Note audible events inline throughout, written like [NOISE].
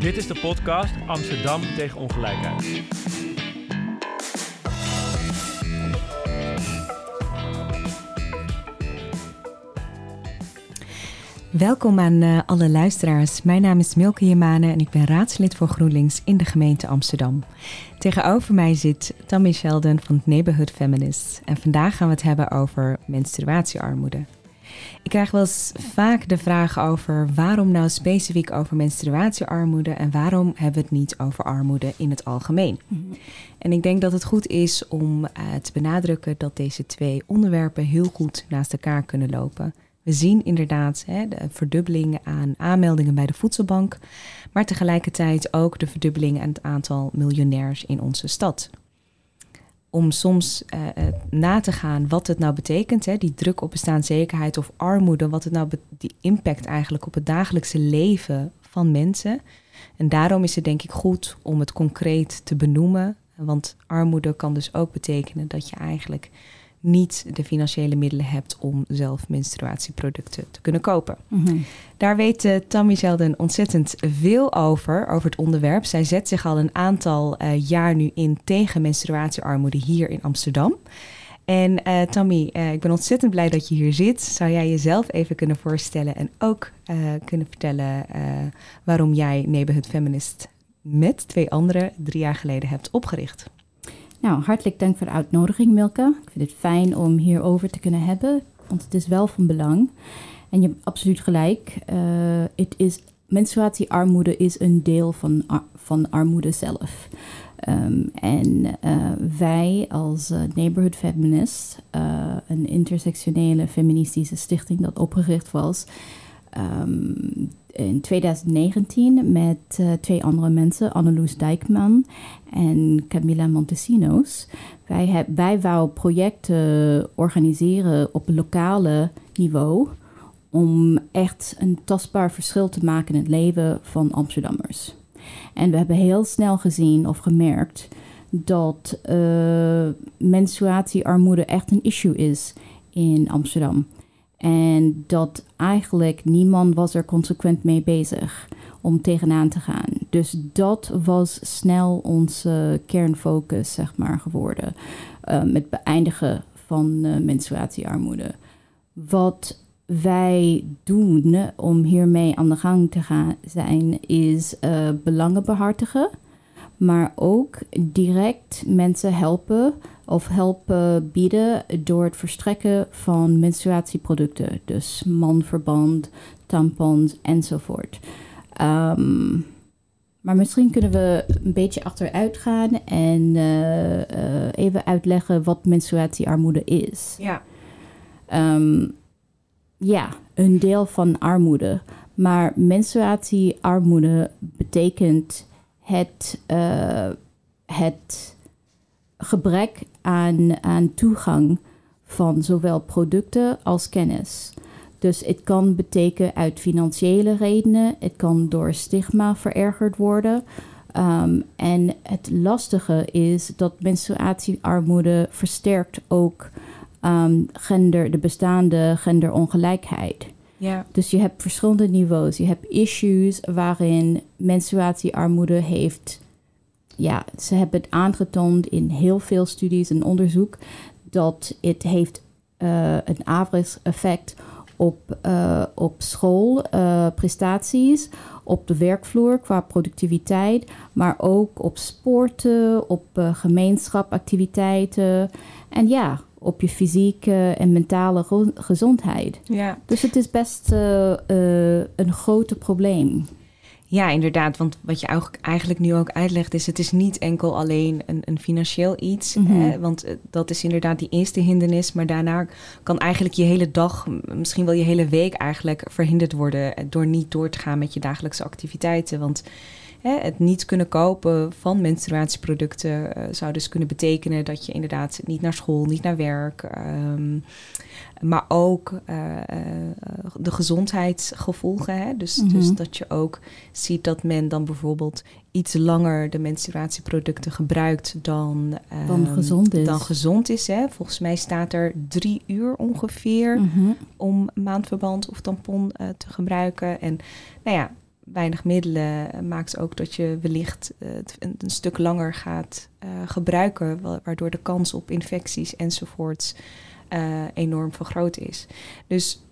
Dit is de podcast Amsterdam tegen ongelijkheid. Welkom aan uh, alle luisteraars. Mijn naam is Milke Jemane en ik ben raadslid voor GroenLinks in de gemeente Amsterdam. Tegenover mij zit Tammy Sheldon van het Neighborhood Feminist. En vandaag gaan we het hebben over menstruatiearmoede. Ik krijg wel eens vaak de vraag over waarom nou specifiek over menstruatiearmoede en waarom hebben we het niet over armoede in het algemeen. Mhm. En ik denk dat het goed is om uh, te benadrukken dat deze twee onderwerpen heel goed naast elkaar kunnen lopen. We zien inderdaad hè, de verdubbeling aan aanmeldingen bij de voedselbank, maar tegelijkertijd ook de verdubbeling aan het aantal miljonairs in onze stad. Om soms uh, na te gaan wat het nou betekent, hè, die druk op bestaanszekerheid of armoede, wat het nou die impact eigenlijk op het dagelijkse leven van mensen. En daarom is het denk ik goed om het concreet te benoemen, want armoede kan dus ook betekenen dat je eigenlijk niet de financiële middelen hebt om zelf menstruatieproducten te kunnen kopen. Mhm. Daar weet uh, Tammy Zelden ontzettend veel over, over het onderwerp. Zij zet zich al een aantal uh, jaar nu in tegen menstruatiearmoede hier in Amsterdam. En uh, Tammy, ik ben ontzettend blij dat je hier zit. Zou jij jezelf even kunnen voorstellen en ook kunnen vertellen waarom jij Neighborhood Feminist met twee anderen drie jaar geleden hebt opgericht? Nou, hartelijk dank voor de uitnodiging, Milke. Ik vind het fijn om hierover te kunnen hebben, want het is wel van belang. En je hebt absoluut gelijk. Uh, het is, menstruatiearmoede is een deel van, van armoede zelf. Um, en uh, wij als uh, Neighborhood Feminist, een intersectionele feministische stichting dat opgericht was, um, in 2019 met uh, twee andere mensen, Anneloes Dijkman en Camilla Montesinos. Wij, heb, wij wouden projecten organiseren op lokale niveau om echt een tastbaar verschil te maken in het leven van Amsterdammers. En we hebben heel snel gezien of gemerkt dat uh, menstruatiearmoede echt een issue is in Amsterdam. En dat eigenlijk niemand was er consequent mee bezig om tegenaan te gaan. Dus dat was snel onze kernfocus, zeg maar, geworden. Met beëindigen van uh, menstruatiearmoede. Wat wij doen om hiermee aan de gang te gaan zijn, is uh, belangen behartigen. Maar ook direct mensen helpen of helpen bieden door het verstrekken van menstruatieproducten. Dus manverband, tampons enzovoort. Um, maar misschien kunnen we een beetje achteruit gaan en uh, uh, even uitleggen wat menstruatiearmoede is. Ja. Um, ja, een deel van armoede. Maar menstruatiearmoede betekent het, uh, het gebrek aan, aan toegang van zowel producten als kennis. Dus het kan betekenen uit financiële redenen, het kan door stigma verergerd worden. Um, en het lastige is dat menstruatiearmoede versterkt ook um, gender, de bestaande genderongelijkheid. Ja. Dus je hebt verschillende niveaus. Je hebt issues waarin menstruatiearmoede heeft ja, ze hebben het aangetoond in heel veel studies en onderzoek dat het heeft uh, een averechts effect op, uh, op schoolprestaties, uh, op de werkvloer qua productiviteit, maar ook op sporten, op gemeenschapactiviteiten en ja, op je fysieke en mentale gezondheid. Ja. Dus het is best een groot probleem. Ja, inderdaad. Want wat je eigenlijk nu ook uitlegt is... het is niet enkel alleen een, een financieel iets. Mm -hmm. hè, want eh, dat is inderdaad die eerste hindernis. Maar daarna kan eigenlijk je hele dag... misschien wel je hele week eigenlijk verhinderd worden... Eh, door niet door te gaan met je dagelijkse activiteiten. Want hè, het niet kunnen kopen van menstruatieproducten... Uh, zou dus kunnen betekenen dat je inderdaad niet naar school, niet naar werk... Um, maar ook uh, de gezondheidsgevolgen. Hè? Dus, mm -hmm. dus dat je ook ziet dat men dan bijvoorbeeld iets langer de menstruatieproducten gebruikt dan, um, dan gezond is. Dan gezond is hè? Volgens mij staat er drie uur ongeveer mm -hmm. om maandverband of tampon uh, te gebruiken. En nou ja, weinig middelen maakt ook dat je wellicht het een, stuk langer gaat gebruiken, waardoor de kans op infecties enzovoorts enorm vergroot is. Dus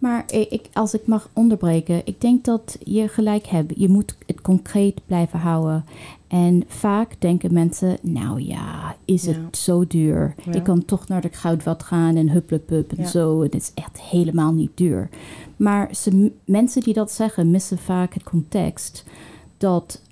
maar ik, als ik mag onderbreken, ik denk dat je gelijk hebt. Je moet het concreet blijven houden. En vaak denken mensen, nou ja, is het zo duur? Ik kan toch naar de goudvat gaan en hupplepup en zo. Het is echt helemaal niet duur. Maar ze, mensen die dat zeggen, missen vaak het context dat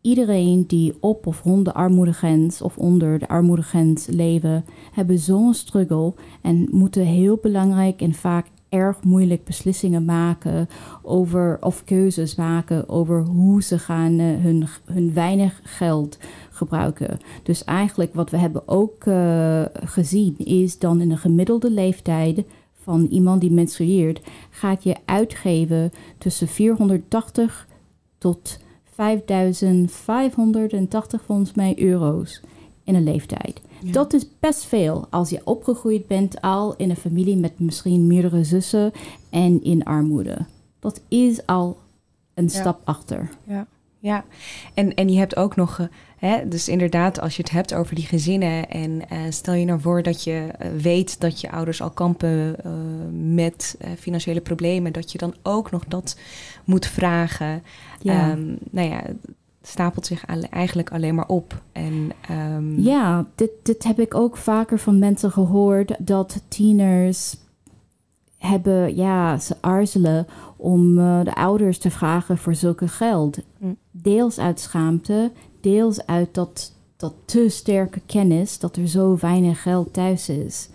iedereen die op of rond de armoedegrens of onder de armoedegrens leven, hebben zo'n struggle en moeten heel belangrijk en vaak erg moeilijk beslissingen maken over of keuzes maken over hoe ze gaan uh, hun, hun weinig geld gebruiken. Dus eigenlijk wat we hebben ook uh, gezien is dan in een gemiddelde leeftijd van iemand die menstrueert, gaat je uitgeven tussen 480 tot 5580 volgens mij euro's in een leeftijd. Dat is best veel als je opgegroeid bent al in een familie met misschien meerdere zussen en in armoede. Dat is al een stap achter. Ja, ja. En, en je hebt ook nog, uh, hè, dus inderdaad, als je het hebt over die gezinnen en uh, stel je nou voor dat je uh, weet dat je ouders al kampen met financiële problemen, dat je dan ook nog dat moet vragen. Ja. Um, nou ja, stapelt zich eigenlijk alleen maar op. En, um... Ja, dit, dit heb ik ook vaker van mensen gehoord, dat tieners hebben, ja, ze aarzelen om uh, de ouders te vragen voor zulke geld. Mm. Deels uit schaamte, deels uit dat, dat te sterke kennis dat er zo weinig geld thuis is.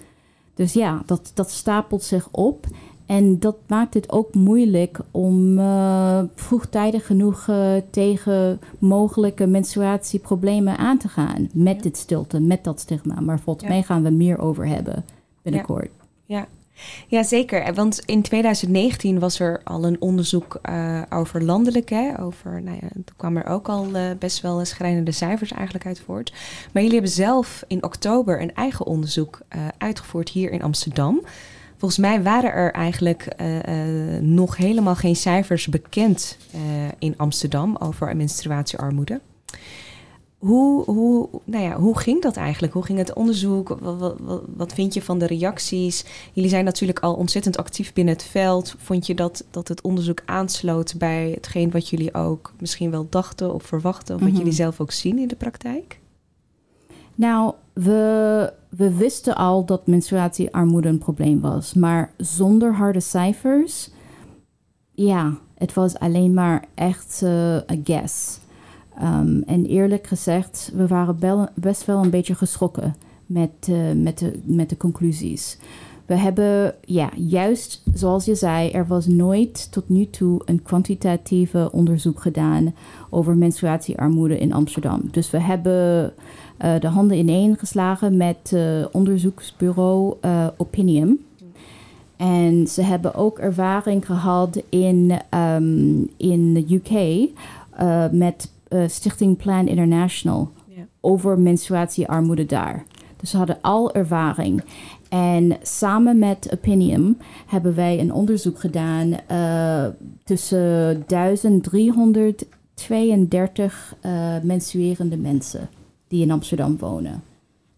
Dus ja, dat, dat stapelt zich op. En dat maakt het ook moeilijk om uh, vroegtijdig genoeg uh, tegen mogelijke menstruatieproblemen aan te gaan. Met dit stilte, met dat stigma. Maar volgens mij gaan we meer over hebben binnenkort. Ja. ja. zeker. Want in 2019 was er al een onderzoek uh, over landelijk. Hè? Over, nou ja, toen kwamen er ook al best wel schrijnende cijfers eigenlijk uit voort. Maar jullie hebben zelf in oktober een eigen onderzoek uitgevoerd hier in Amsterdam. Volgens mij waren er eigenlijk uh, uh, nog helemaal geen cijfers bekend uh, in Amsterdam over menstruatiearmoede. Hoe, hoe, nou ja, hoe ging dat eigenlijk? Hoe ging het onderzoek? Wat, wat, wat, vind je van de reacties? Jullie zijn natuurlijk al ontzettend actief binnen het veld. Vond je dat, dat het onderzoek aansloot bij hetgeen wat jullie ook misschien wel dachten of verwachten, of wat mhm. jullie zelf ook zien in de praktijk? Nou, we, we wisten al dat menstruatiearmoede een probleem was, maar zonder harde cijfers, ja, het was alleen maar echt een guess. Um, en eerlijk gezegd, we waren best wel een beetje geschrokken met, uh, met, de, met de conclusies. We hebben, ja, juist zoals je zei, er was nooit tot nu toe een kwantitatieve onderzoek gedaan over menstruatiearmoede in Amsterdam. Dus we hebben de handen ineen geslagen met uh, onderzoeksbureau uh, Opinium. En ze hebben ook ervaring gehad in, um, in de UK met Stichting Plan International yeah. over menstruatiearmoede daar. Dus ze hadden al ervaring. En samen met Opinium hebben wij een onderzoek gedaan uh, tussen 1332 uh, menstruerende mensen die in Amsterdam wonen.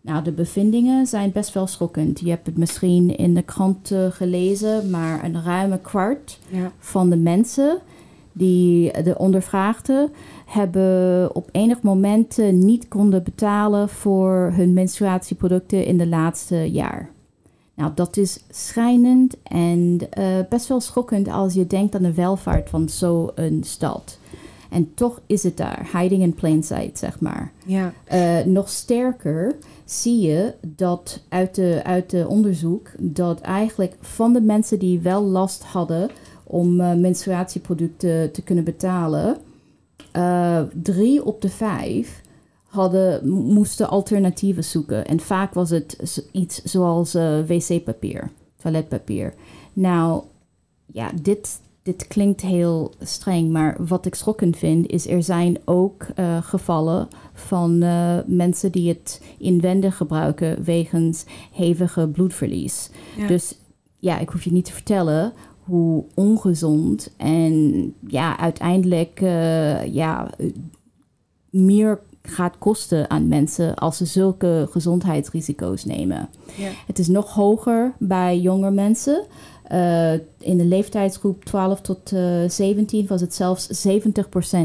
Nou, de bevindingen zijn best wel schokkend. Je hebt het misschien in de krant gelezen, maar een ruime kwart ja. van de mensen die de ondervraagden hebben op enig moment niet konden betalen voor hun menstruatieproducten in de laatste jaar. Nou, dat is schrijnend en uh, best wel schokkend als je denkt aan de welvaart van zo'n stad. En toch is het daar, hiding in plain sight, zeg maar. Ja. Uh, nog sterker zie je dat uit de, uit de onderzoek dat eigenlijk van de mensen die wel last hadden om uh, menstruatieproducten te kunnen betalen, uh, drie op de vijf hadden, moesten alternatieven zoeken. En vaak was het iets zoals wc-papier, toiletpapier. Nou, ja, dit, dit klinkt heel streng, maar wat ik schokkend vind is er zijn ook uh, gevallen van uh, mensen die het inwendig gebruiken wegens hevige bloedverlies. Ja. Dus ja, ik hoef je niet te vertellen hoe ongezond en ja, uiteindelijk uh, ja, meer gaat kosten aan mensen als ze zulke gezondheidsrisico's nemen. Ja. Het is nog hoger bij jonge mensen. Uh, in de leeftijdsgroep 12 tot uh, eh, 17 was het zelfs 70%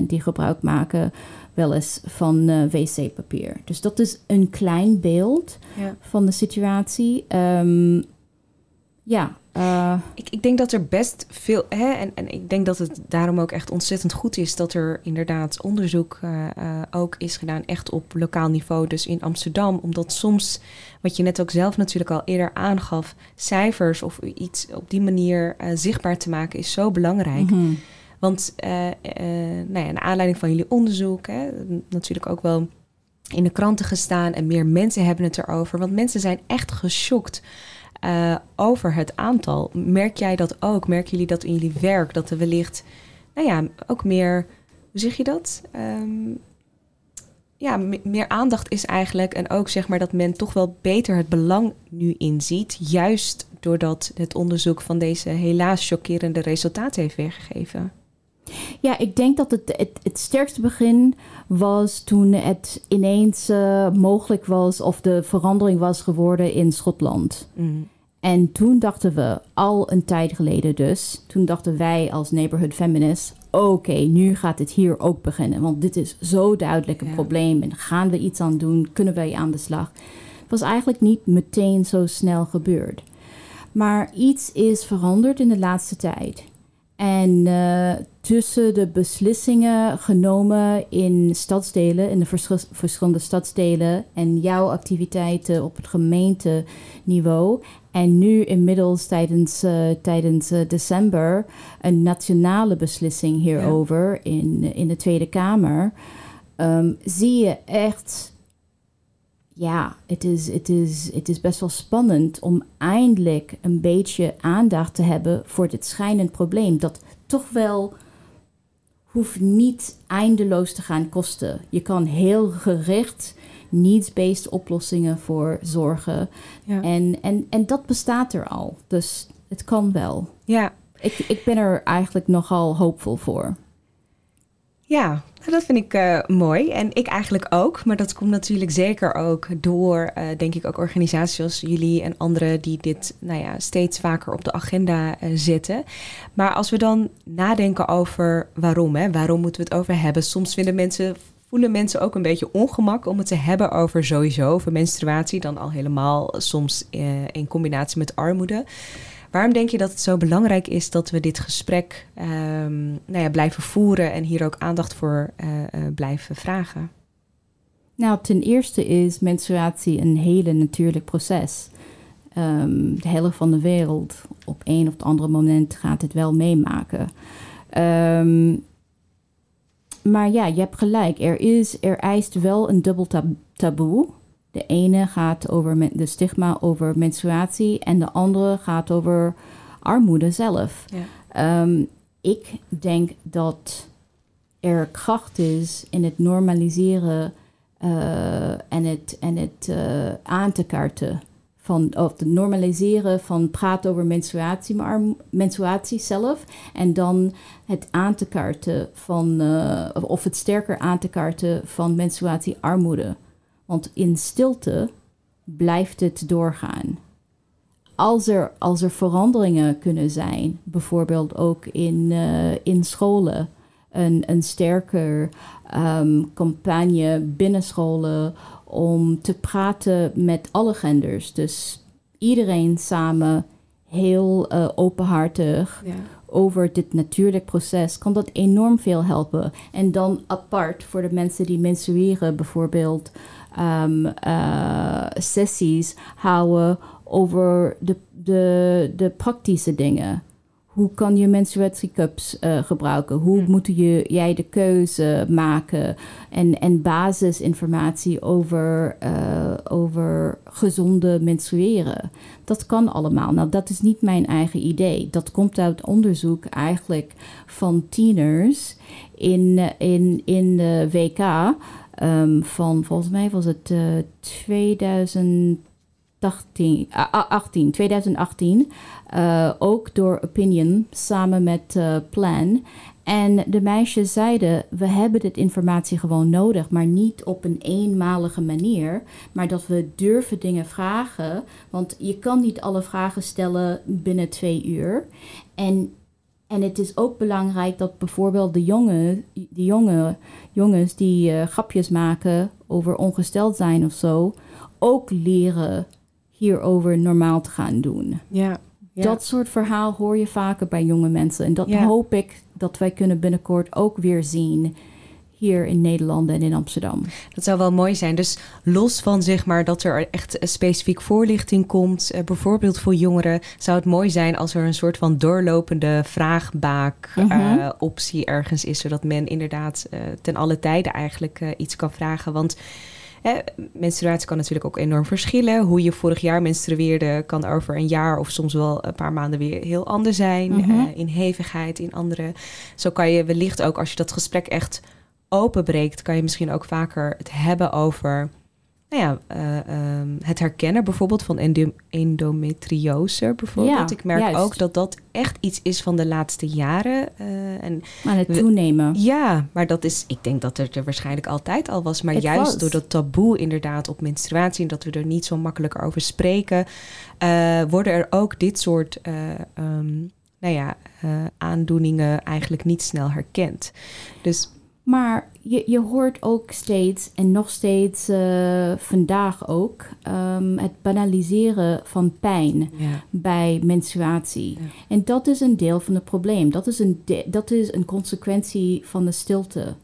die gebruik maken wel eens van uh, wc-papier. Dus dat is een klein beeld ja. van de situatie. Um, ja, uh, ik, ik, denk dat er best veel. Hè, en, en ik denk dat het daarom ook echt ontzettend goed is dat er inderdaad onderzoek uh, uh, ook is gedaan, echt op lokaal niveau, dus in Amsterdam. Omdat soms, wat je net ook zelf natuurlijk al eerder aangaf, cijfers of iets op die manier zichtbaar te maken is zo belangrijk. Mm -hmm. Want nou ja, naar aanleiding van jullie onderzoek, hè, natuurlijk ook wel in de kranten gestaan en meer mensen hebben het erover. Want mensen zijn echt geschokt uh, over het aantal. Merk jij dat ook? Merken jullie dat in jullie werk? Dat er wellicht, nou ja, ook meer, hoe zeg je dat? Um, ja, meer aandacht is eigenlijk. En ook zeg maar dat men toch wel beter het belang nu inziet. Juist doordat het onderzoek van deze helaas chockerende resultaten heeft weergegeven. Ja, ik denk dat het, het, het sterkste begin was toen het ineens uh, mogelijk was of de verandering was geworden in Schotland. Mm. En toen dachten we, al een tijd geleden dus, toen dachten wij als neighborhood feminists, oké, nu gaat het hier ook beginnen. Want dit is zo duidelijk een probleem en gaan we iets aan doen, kunnen wij aan de slag. Het was eigenlijk niet meteen zo snel gebeurd. Maar iets is veranderd in de laatste tijd. En uh, tussen de beslissingen genomen in stadsdelen, in de vers verschillende stadsdelen, en jouw activiteiten op het gemeenteniveau. En nu inmiddels tijdens, uh, tijdens uh, december een nationale beslissing hierover ja. in, in de Tweede Kamer. Um, zie je echt ja, het is, het, is, het is best wel spannend om eindelijk een beetje aandacht te hebben voor dit schijnend probleem. Dat toch wel hoeft niet eindeloos te gaan kosten. Je kan heel gericht needs-based oplossingen voor zorgen. Ja. En, en, en dat bestaat er al. Dus het kan wel. Ja. Ik, ik ben er eigenlijk nogal hoopvol voor. Ja, dat vind ik uh, mooi. En ik eigenlijk ook. Maar dat komt natuurlijk zeker ook door, uh, denk ik, ook organisaties zoals jullie en anderen die dit nou ja, steeds vaker op de agenda uh, zetten. Maar als we dan nadenken over waarom, hè, waarom moeten we het over hebben? Soms vinden mensen, voelen mensen ook een beetje ongemak om het te hebben over sowieso, over menstruatie. Dan al helemaal soms in combinatie met armoede. Waarom denk je dat het zo belangrijk is dat we dit gesprek um, nou ja, blijven voeren en hier ook aandacht voor uh, uh, blijven vragen? Nou, ten eerste is menstruatie een hele natuurlijk proces. Um, de helft van de wereld op een of andere moment gaat het wel meemaken. Um, maar ja, je hebt gelijk. Er, is, er eist wel een dubbel taboe. De ene gaat over de stigma over menstruatie en de andere gaat over armoede zelf. Ja. Um, ik denk dat er kracht is in het normaliseren uh, en het, en het uh, aan te kaarten van, of het normaliseren van praten over menstruatie, maar menstruatie zelf. En dan het aan te kaarten van, uh, of het sterker aan te kaarten van menstruatiearmoede. Want in stilte blijft het doorgaan. Als er, als er veranderingen kunnen zijn, bijvoorbeeld ook in, uh, in scholen, een, een sterker um, campagne binnen scholen om te praten met alle genders. Dus iedereen samen heel uh, openhartig ja. over dit natuurlijk proces, kan dat enorm veel helpen. En dan apart voor de mensen die menstrueren, bijvoorbeeld um, uh, sessies houden over de, de, de praktische dingen. Hoe kan je menstruatiecups uh, gebruiken? Hoe mm. moet je, jij de keuze maken? En, en basisinformatie over, uh, over gezonde menstrueren. Dat kan allemaal. Nou, dat is niet mijn eigen idee. Dat komt uit onderzoek eigenlijk van tieners in, in, in de WK. Um, van volgens mij was het uh, 2010 18, 18 2018, ook door Opinion samen met Plan. En de meisjes zeiden: We hebben dit informatie gewoon nodig, maar niet op een eenmalige manier. Maar dat we durven dingen vragen. Want je kan niet alle vragen stellen binnen twee uur. En, en het is ook belangrijk dat bijvoorbeeld de, jongen, de jonge, jongens die uh, grapjes maken over ongesteld zijn of zo, ook leren hierover normaal te gaan doen. Ja. Dat soort verhaal hoor je vaker bij jonge mensen. En dat hoop ik dat wij kunnen binnenkort ook weer zien hier in Nederland en in Amsterdam. Dat zou wel mooi zijn. Dus los van zeg maar dat er echt specifiek voorlichting komt, eh, bijvoorbeeld voor jongeren, zou het mooi zijn als er een soort van doorlopende vraagbaak mm optie ergens is, zodat men inderdaad uh, ten alle tijde eigenlijk iets kan vragen. Want menstruatie kan natuurlijk ook enorm verschillen. Hoe je vorig jaar menstrueerde kan over een jaar of soms wel een paar maanden weer heel anders zijn. Mhm. Eh, in hevigheid, in andere. Zo kan je wellicht ook als je dat gesprek echt openbreekt, kan je misschien ook vaker het hebben over nou ja, eh, ehm, het herkennen bijvoorbeeld van endometriose bijvoorbeeld. ik merk ook dat dat echt iets is van de laatste jaren. Uh, en Aan het toenemen. ja, maar dat is, ik denk dat het er waarschijnlijk altijd al was. Maar juist door dat taboe inderdaad op menstruatie... en dat we er niet zo makkelijk over spreken... Uh, worden er ook dit soort... Um, nou ja, aandoeningen eigenlijk niet snel herkend. Dus maar je, je hoort ook steeds, en nog steeds uh, vandaag ook, um, het banaliseren van pijn bij menstruatie. En dat is een deel van het probleem. Dat is een, dat is een consequentie van de stilte.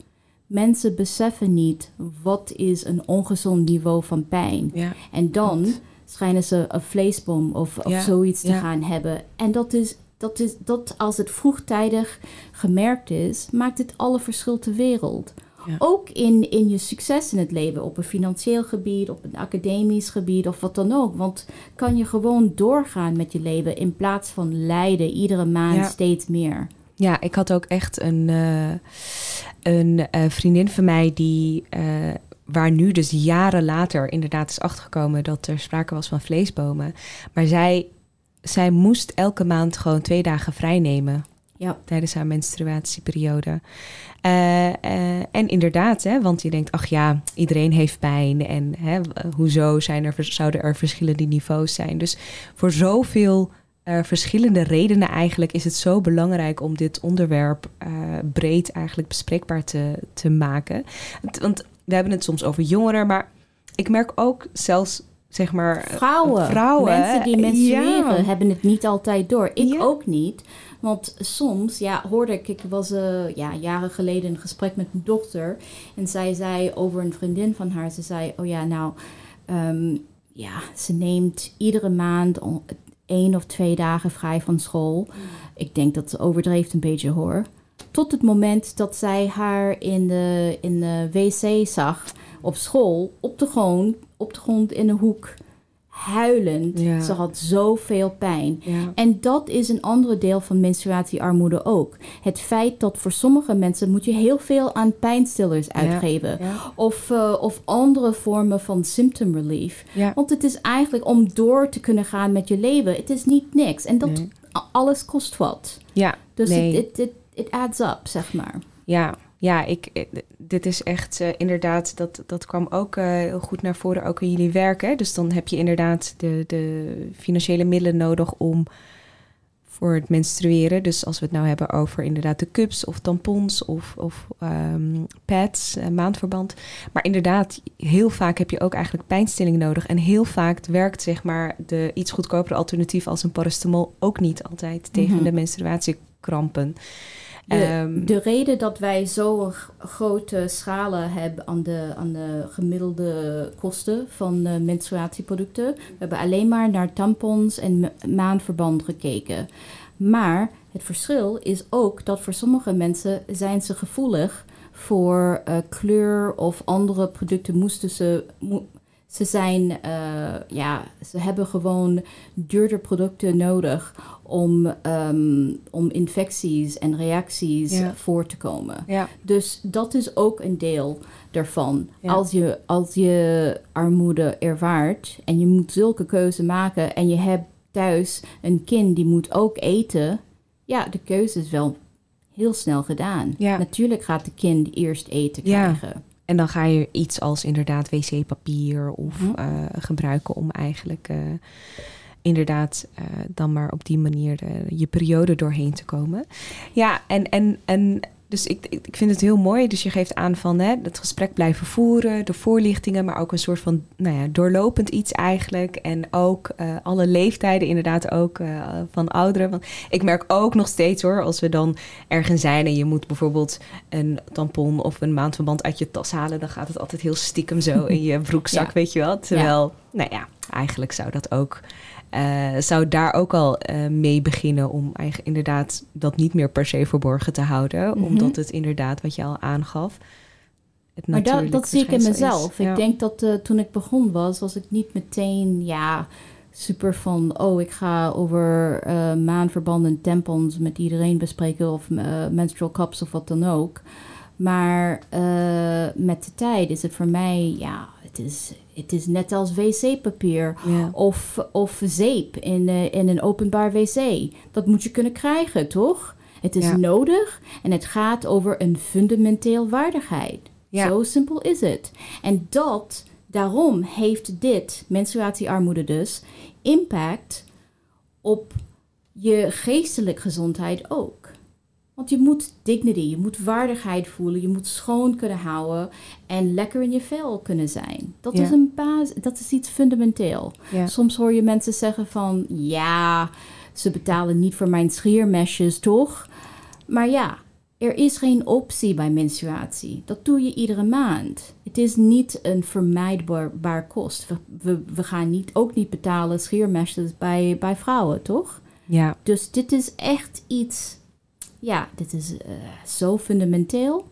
Mensen beseffen niet wat is een ongezond niveau van pijn. Ja. En dan schijnen ze een vleesbom of, of zoiets te gaan hebben. En dat is dat, is, dat als het vroegtijdig gemerkt is, maakt het alle verschil ter wereld. Ook in, in je succes in het leven, op een financieel gebied, op een academisch gebied of wat dan ook. Want kan je gewoon doorgaan met je leven in plaats van lijden iedere maand steeds meer. Ja, ik had ook echt een, uh, een uh, vriendin van mij die. Uh, waar nu dus jaren later inderdaad is achtergekomen dat er sprake was van vleesbomen. Maar zij zij moest elke maand gewoon twee dagen vrij nemen. Ja. Tijdens haar menstruatieperiode. Uh, uh, en inderdaad, hè, want je denkt, ach ja, iedereen heeft pijn. En hè, hoezo zijn er, zouden er verschillende niveaus zijn? Dus voor zoveel uh, verschillende redenen eigenlijk is het zo belangrijk om dit onderwerp breed eigenlijk bespreekbaar te, te maken. Want we hebben het soms over jongeren, maar ik merk ook zelfs zeg maar... Vrouwen. Vrouwen. Mensen die menstrueren hebben het niet altijd door. Ik ook niet. Want soms, ja, hoorde ik... Ik was uh, ja, jaren geleden in een gesprek met mijn dochter. En zij zei over een vriendin van haar... Ze zei, oh ja, nou... Um, ja, ze neemt iedere maand één of twee dagen vrij van school. Mm. Ik denk dat ze overdreeft een beetje hoor. Tot het moment dat zij haar in de, in de wc zag op school, op de grond, op de grond in een hoek, huilend. Ze had zoveel pijn. En dat is een andere deel van menstruatiearmoede ook. Het feit dat voor sommige mensen moet je heel veel aan pijnstillers uitgeven. Of, uh, of andere vormen van symptom relief. Want het is eigenlijk om door te kunnen gaan met je leven. Het is niet niks. En dat alles kost wat. Ja, dus het it adds up, zeg maar. Ja, ja, ik, eh, dit is echt uh, inderdaad, dat, dat kwam ook uh, heel goed naar voren, ook in jullie werken. Dus dan heb je inderdaad de, de financiële middelen nodig om voor het menstrueren. Dus als we het nou hebben over inderdaad de cups of tampons of, of um, pads, uh, maandverband. Maar inderdaad, heel vaak heb je ook eigenlijk pijnstilling nodig. En heel vaak werkt zeg maar de iets goedkopere alternatief als een paracetamol ook niet altijd tegen mhm. de menstruatiekrampen. De, ehm, de, reden dat wij zo'n grote schalen hebben aan de, aan de gemiddelde kosten van menstruatieproducten. We hebben alleen maar naar tampons en maandverband gekeken. Maar het verschil is ook dat voor sommige mensen zijn ze gevoelig voor uh, kleur of andere producten moesten ze Ze zijn, eh, ja, ze hebben gewoon duurder producten nodig om, ehm, om infecties en reacties Ja. voor te komen. Ja. Dus dat is ook een deel daarvan. Ja. Als, je, als je armoede ervaart en je moet zulke keuze maken en je hebt thuis een kind die moet ook eten, ja, de keuze is wel heel snel gedaan. Natuurlijk gaat de kind eerst eten Ja. krijgen. En dan ga je iets als inderdaad wc-papier of Mhm. eh, gebruiken om eigenlijk eh, inderdaad eh, dan maar op die manier je periode doorheen te komen. Ja, en, en, en dus ik, ik vind het heel mooi. Dus je geeft aan van hè, het gesprek blijven voeren, de voorlichtingen, maar ook een soort van nou ja, doorlopend iets eigenlijk. En ook eh, alle leeftijden, inderdaad ook eh, van ouderen. Want ik merk ook nog steeds hoor, als we dan ergens zijn en je moet bijvoorbeeld een tampon of een maandverband uit je tas halen, dan gaat het altijd heel stiekem zo in je broekzak, [LAUGHS] Ja. weet je wel. Terwijl, nou ja, eigenlijk zou dat ook. Eh, zou daar ook al eh, mee beginnen om eigenlijk inderdaad dat niet meer per se verborgen te houden. Mhm. Omdat het inderdaad, wat je al aangaf. Het Maar dat, zie ik in is. mezelf. Ja. Ik denk dat eh, toen ik begon was, was ik niet meteen, ja, super van, oh, ik ga over eh maandverbanden en tampons met iedereen bespreken of menstrual cups of wat dan ook. Maar eh, met de tijd is het voor mij, ja, het is, het is net als wc-papier Ja. of, of zeep in, eh, in een openbaar wc. Dat moet je kunnen krijgen, toch? Het is Ja. nodig en het gaat over een fundamenteel waardigheid. Ja. Zo simpel is het. En dat, daarom heeft dit, menstruatiearmoede dus, impact op je geestelijke gezondheid ook. Want je moet dignity, je moet waardigheid voelen, je moet schoon kunnen houden en lekker in je vel kunnen zijn. Dat Ja. is een basis, dat is iets fundamenteel. Ja. Soms hoor je mensen zeggen van, ja, ze betalen niet voor mijn schiermesjes, toch? Maar ja, er is geen optie bij menstruatie. Dat doe je iedere maand. Het is niet een vermijdbaar kost. We, we, we gaan niet, ook niet betalen schiermesjes bij, bij vrouwen, toch? ja. Dus dit is echt iets, ja, dit is eh, zo fundamenteel.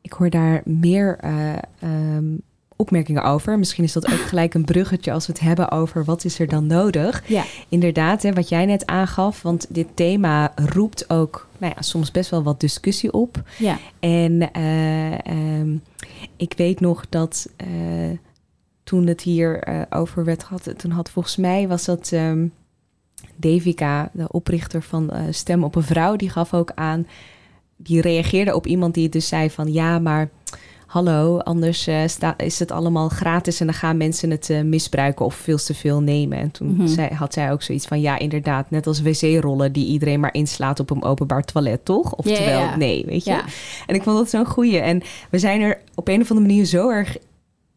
Ik hoor daar meer eh, ehm, opmerkingen over. Misschien is dat ook gelijk een bruggetje als we het hebben over wat is er dan nodig. Ja, Inderdaad, hè, wat jij net aangaf, want dit thema roept ook nou ja, soms best wel wat discussie op. ja, En eh, ehm, ik weet nog dat toen het hier over werd gehad, toen had volgens mij was dat ehm, Devika, de oprichter van eh, Stem op een Vrouw, die gaf ook aan, die reageerde op iemand die dus zei van ja, maar hallo, anders sta, is het allemaal gratis en dan gaan mensen het eh, misbruiken of veel te veel nemen. En toen Mhm. zei, had zij ook zoiets van ja, inderdaad, net als wc-rollen die iedereen maar inslaat op een openbaar toilet, toch? Oftewel, ja. nee, weet je. ja. En ik vond dat zo'n goeie. En we zijn er op een of andere manier zo erg,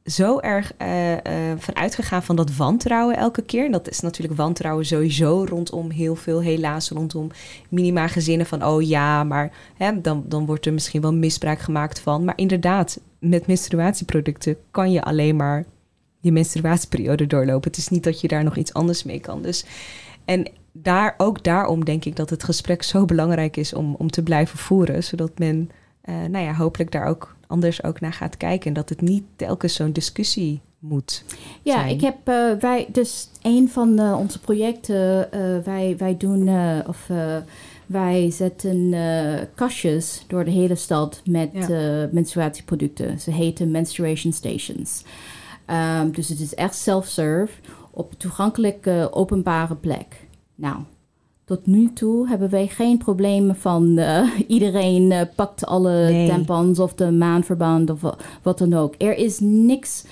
zo erg eh eh, van uitgegaan van dat wantrouwen elke keer. En dat is natuurlijk wantrouwen sowieso rondom heel veel, helaas rondom minima gezinnen van oh ja, maar hè, dan, dan wordt er misschien wel misbruik gemaakt van. Maar inderdaad, met menstruatieproducten kan je alleen maar je menstruatieperiode doorlopen. Het is niet dat je daar nog iets anders mee kan. Dus en daar, ook daarom denk ik dat het gesprek zo belangrijk is om, om te blijven voeren. Zodat men, eh, nou ja, hopelijk daar ook anders ook naar gaat kijken. En dat het niet telkens zo'n discussie moet. Ja, zijn. ik heb eh, wij dus een van eh, onze projecten. eh, wij, wij doen of wij zetten kastjes door de hele stad met Ja. menstruatieproducten. Ze heten menstruation stations. Ehm, dus het is echt self-serve op toegankelijke openbare plek. Nou. Tot nu toe hebben wij geen problemen van eh, iedereen eh, pakt alle Nee. tampons of de maandverband of wa- wat dan ook. Er is niks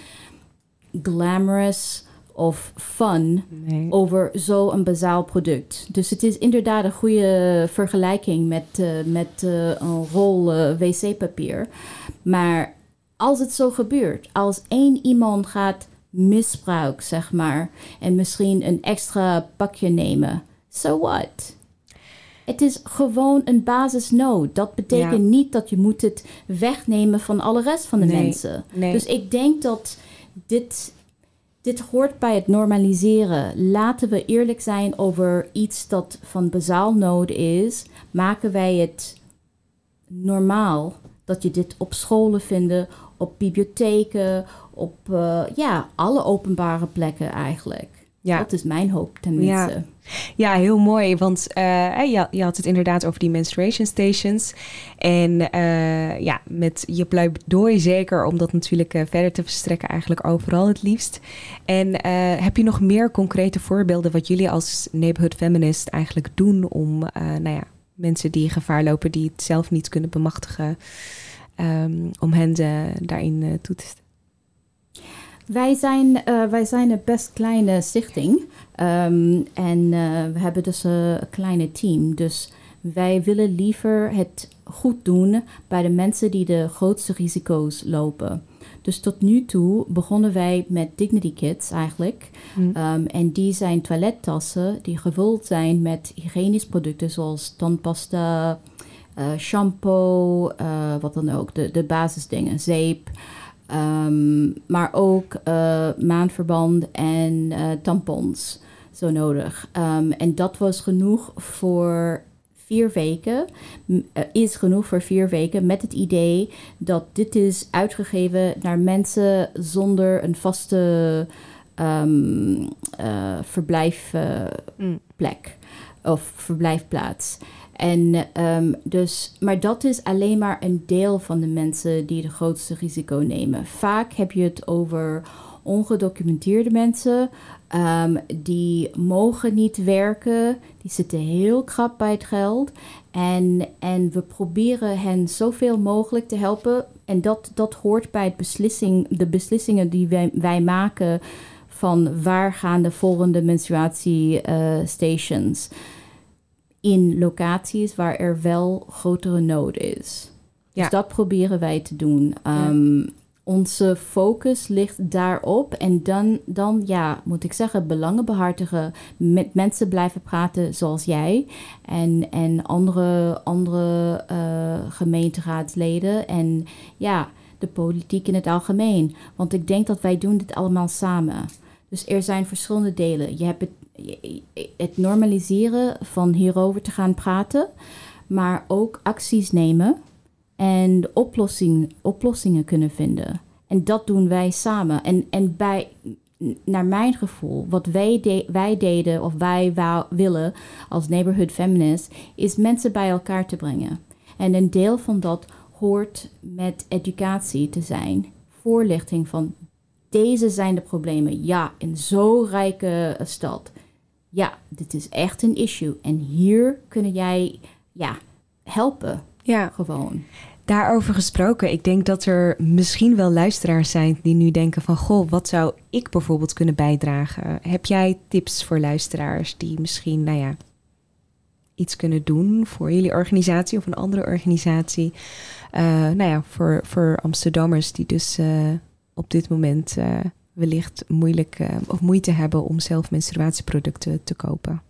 glamorous of fun Nee. over zo'n bazaal product. Dus het is inderdaad een goede vergelijking met, eh, met een rol wc-papier. Maar als het zo gebeurt, als één iemand gaat misbruik, zeg maar, en misschien een extra pakje nemen, so what? Het is gewoon een basisnood. Dat betekent Ja. niet dat je moet het wegnemen van alle rest van de Nee, mensen. nee. Dus ik denk dat dit, dit hoort bij het normaliseren. Laten we eerlijk zijn over iets dat van bazaal nood is. Maken wij het normaal dat je dit op scholen vindt, op bibliotheken, op uh, ja, alle openbare plekken eigenlijk. Ja. Dat is mijn hoop tenminste. Ja, ja heel mooi. Want uh, je, je, had het inderdaad over die menstruation stations. En uh, ja, met je pleidooi zeker om dat natuurlijk uh, verder te verstrekken eigenlijk overal het liefst. En heb je nog meer concrete voorbeelden wat jullie als neighborhood feminist eigenlijk doen om nou ja, mensen die gevaar lopen, die het zelf niet kunnen bemachtigen, um, om hen daarin toe te stellen? Wij zijn, uh, wij zijn een best kleine stichting. Um, en uh, we hebben dus een kleine team. Dus wij willen liever het goed doen bij de mensen die de grootste risico's lopen. Dus tot nu toe begonnen wij met Dignity Kits eigenlijk. Mm. Um, en die zijn toilettassen die gevuld zijn met hygiënische producten zoals tandpasta, uh, shampoo, wat dan ook, de, de basisdingen, zeep. Um, maar ook uh, maandverband en uh, tampons zo nodig. Um, en dat was genoeg voor vier weken. Uh, is genoeg voor vier weken met het idee dat dit is uitgegeven naar mensen zonder een vaste um, verblijfplek mm. of verblijfplaats. En um, dus, maar dat is alleen maar een deel van de mensen die het grootste risico nemen. Vaak heb je het over ongedocumenteerde mensen. Um, die mogen niet werken. Die zitten heel krap bij het geld. En, en we proberen hen zoveel mogelijk te helpen. En dat, dat hoort bij het beslissing, de beslissingen die wij, wij maken van waar gaan de volgende menstruatiestations. Uh, in locaties waar er wel grotere nood is. Dus dat proberen wij te doen. Um, Onze focus ligt daarop. En dan, dan, ja, moet ik zeggen, belangen behartigen. Met mensen blijven praten zoals jij. En, en andere, andere uh, gemeenteraadsleden. En ja, de politiek in het algemeen. Want ik denk dat wij doen dit allemaal samen. Dus er zijn verschillende delen. Je hebt het het normaliseren van hierover te gaan praten, maar ook acties nemen en oplossing, oplossingen kunnen vinden. En dat doen wij samen. En, en bij, naar mijn gevoel, wat wij, wij deden of wij willen als neighborhood feminist, is mensen bij elkaar te brengen. En een deel van dat hoort met educatie te zijn. Voorlichting van deze zijn de problemen. Ja, in zo'n rijke stad ja, dit is echt een issue. En hier kunnen jij ja, helpen. Ja. Gewoon. Daarover gesproken, ik denk dat er misschien wel luisteraars zijn die nu denken van... goh, wat zou ik bijvoorbeeld kunnen bijdragen? Heb jij tips voor luisteraars die misschien, nou ja, iets kunnen doen voor jullie organisatie of een andere organisatie? Uh, nou ja, voor, voor Amsterdammers die dus uh, op dit moment... Uh, wellicht moeilijk uh, of moeite hebben om zelf menstruatieproducten te kopen?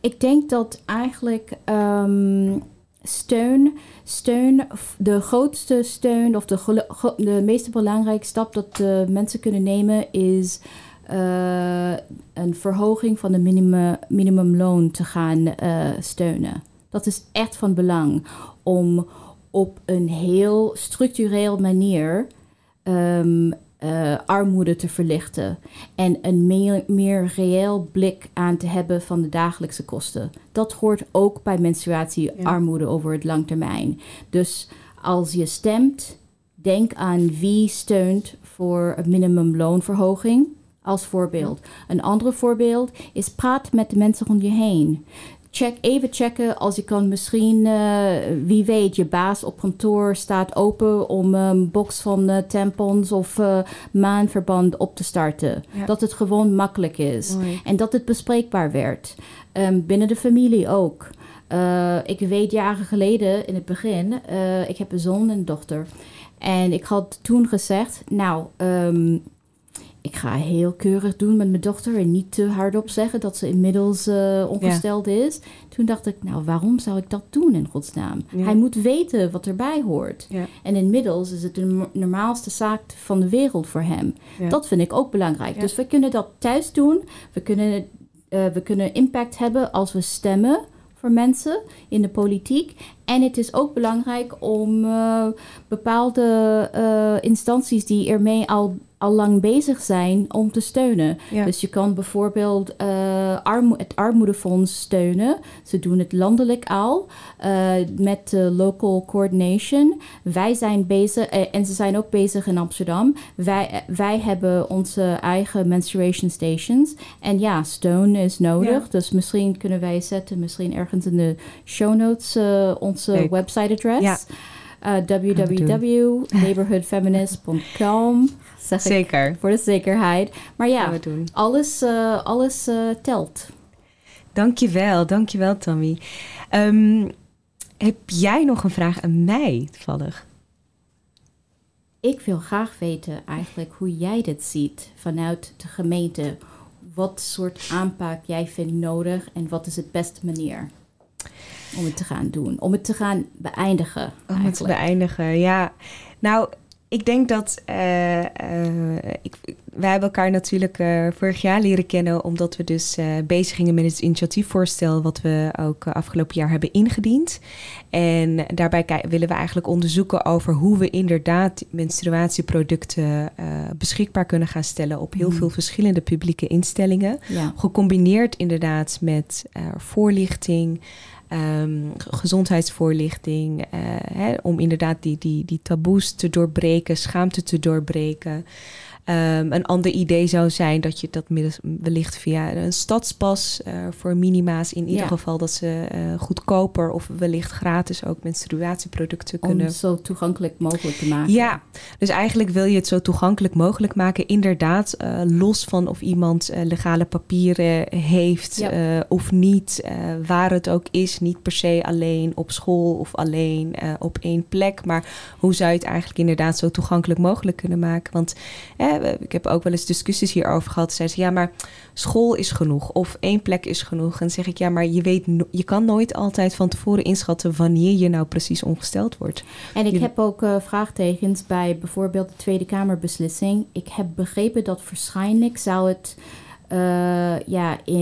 Ik denk dat eigenlijk um, steun, steun, de grootste steun of de, de meest belangrijke stap dat mensen kunnen nemen is uh, een verhoging van de minimum, minimumloon te gaan steunen. Dat is echt van belang om op een heel structureel manier um, uh, armoede te verlichten en een meer, meer reëel blik aan te hebben van de dagelijkse kosten. Dat hoort ook bij menstruatiearmoede ja. over het lang termijn. Dus als je stemt, denk aan wie steunt voor een minimumloonverhoging als voorbeeld. Een ander voorbeeld is praat met de mensen om je heen check, even checken als je kan misschien, uh, wie weet, je baas op kantoor staat open om een box van uh, tampons of maandverband op te starten. Ja. Dat het gewoon makkelijk is. Mooi. En dat het bespreekbaar werd. Um, binnen de familie ook. ik weet jaren geleden in het begin, ik heb een zoon en een dochter. En ik had toen gezegd, nou, um, ik ga heel keurig doen met mijn dochter en niet te hardop zeggen dat ze inmiddels uh, ongesteld ja. is. Toen dacht ik, nou, waarom zou ik dat doen in godsnaam? Ja. Hij moet weten wat erbij hoort. Ja. En inmiddels is het de normaalste zaak van de wereld voor hem. Dat vind ik ook belangrijk. Dus we kunnen dat thuis doen. We kunnen, uh, we kunnen impact hebben als we stemmen voor mensen in de politiek. En het is ook belangrijk om uh, bepaalde uh, instanties die ermee al al lang bezig zijn om te steunen. Dus je kan bijvoorbeeld uh, armo het Armoedefonds steunen. Ze doen het landelijk al met local coordination. Wij zijn bezig, en ze zijn ook bezig in Amsterdam. Wij, wij hebben onze eigen menstruation stations. En ja, steun is nodig. Ja. Dus misschien kunnen wij zetten, misschien ergens in de show notes, onze website-adres. Ja. Uh, www.neighborhoodfeminist.com. Zeker. voor de zekerheid. Maar ja, alles, uh, alles uh, telt. Dankjewel, dankjewel Tammy. Um, heb jij nog een vraag aan mij toevallig? Ik wil graag weten eigenlijk hoe jij dit ziet vanuit de gemeente. Wat soort aanpak jij vindt nodig en wat is de beste manier? Om het te gaan doen, om het te gaan beëindigen. Om het te beëindigen, ja. Nou, ik denk dat uh, uh, ik, wij hebben elkaar natuurlijk uh, vorig jaar leren kennen, omdat we dus bezig gingen met het initiatiefvoorstel wat we ook afgelopen jaar hebben ingediend. En daarbij willen we eigenlijk onderzoeken over hoe we inderdaad menstruatieproducten beschikbaar kunnen gaan stellen op heel mm. veel verschillende publieke instellingen. Gecombineerd inderdaad met voorlichting. Um, gezondheidsvoorlichting. Uh, hè, om inderdaad die, die, die taboes te doorbreken, schaamte te doorbreken. Um, een ander idee zou zijn dat je dat wellicht via een stadspas uh, voor minima's, in ieder geval dat ze uh, goedkoper of wellicht gratis ook menstruatieproducten kunnen. Om het zo toegankelijk mogelijk te maken. Ja, dus eigenlijk wil je het zo toegankelijk mogelijk maken. Inderdaad, uh, los van of iemand legale papieren heeft ja. of niet, waar het ook is, niet per se alleen op school of alleen op één plek. Maar hoe zou je het eigenlijk inderdaad zo toegankelijk mogelijk kunnen maken? Want ik heb ook wel eens discussies hierover gehad. Zeiden ze, ja, maar school is genoeg of één plek is genoeg. En dan zeg ik, ja, maar je weet, je kan nooit altijd van tevoren inschatten wanneer je nou precies ongesteld wordt. En ik heb ook uh, vraagtekens bij bijvoorbeeld de Tweede Kamerbeslissing. Ik heb begrepen dat waarschijnlijk zou het uh, ja, uh,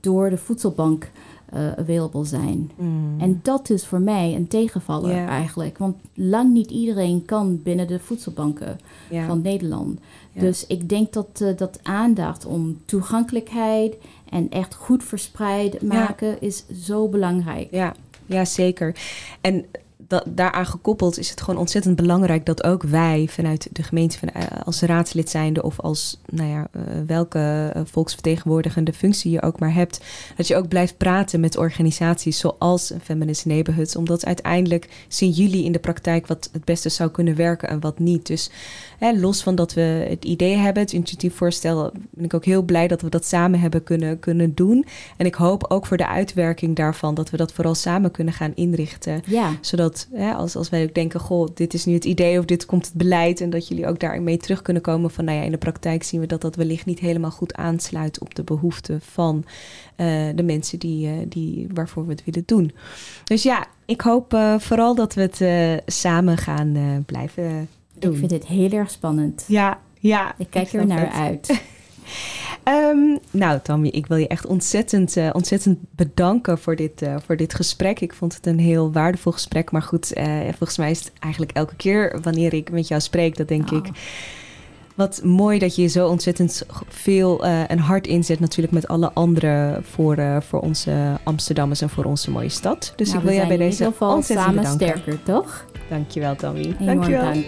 door de voedselbank uh, available zijn. Mm. En dat is voor mij een tegenvaller yeah. eigenlijk. Want lang niet iedereen kan binnen de voedselbanken yeah. van Nederland. Yeah. Dus ik denk dat, uh, dat aandacht om toegankelijkheid en echt goed verspreid maken is zo belangrijk. Ja, ja zeker. En dat, daaraan gekoppeld is het gewoon ontzettend belangrijk dat ook wij vanuit de gemeente, van, uh, als raadslid zijnde of als nou ja, uh, welke uh, volksvertegenwoordigende functie je ook maar hebt, dat je ook blijft praten met organisaties zoals een Feminist Neighborhood, omdat uiteindelijk zien jullie in de praktijk wat het beste zou kunnen werken en wat niet. Dus hè, los van dat we het idee hebben, het initiatiefvoorstel, ben ik ook heel blij dat we dat samen hebben kunnen, kunnen doen. En ik hoop ook voor de uitwerking daarvan dat we dat vooral samen kunnen gaan inrichten, ja. zodat hè, als, als wij ook denken, goh, dit is nu het idee of dit komt het beleid. En dat jullie ook daarmee terug kunnen komen van, nou ja, in de praktijk zien we dat dat wellicht niet helemaal goed aansluit op de behoeften van uh, de mensen die, uh, die, waarvoor we het willen doen. Dus ja, ik hoop uh, vooral dat we het samen gaan blijven doen. Ik vind het heel erg spannend. Ja, ja. Ik kijk er naar uit. [LAUGHS] Um, nou, Tammy, ik wil je echt ontzettend, uh, ontzettend bedanken voor dit, uh, voor dit gesprek. Ik vond het een heel waardevol gesprek. Maar goed, uh, volgens mij is het eigenlijk elke keer wanneer ik met jou spreek, dat denk oh. ik. Wat mooi dat je zo ontzettend veel en hard inzet, natuurlijk met alle anderen voor, voor onze Amsterdammers en voor onze mooie stad. Dus nou, ik wil jij bij deze ontzettend samen bedanken. sterker, toch? Dankjewel, Tammy. Enorm Dankjewel. dank.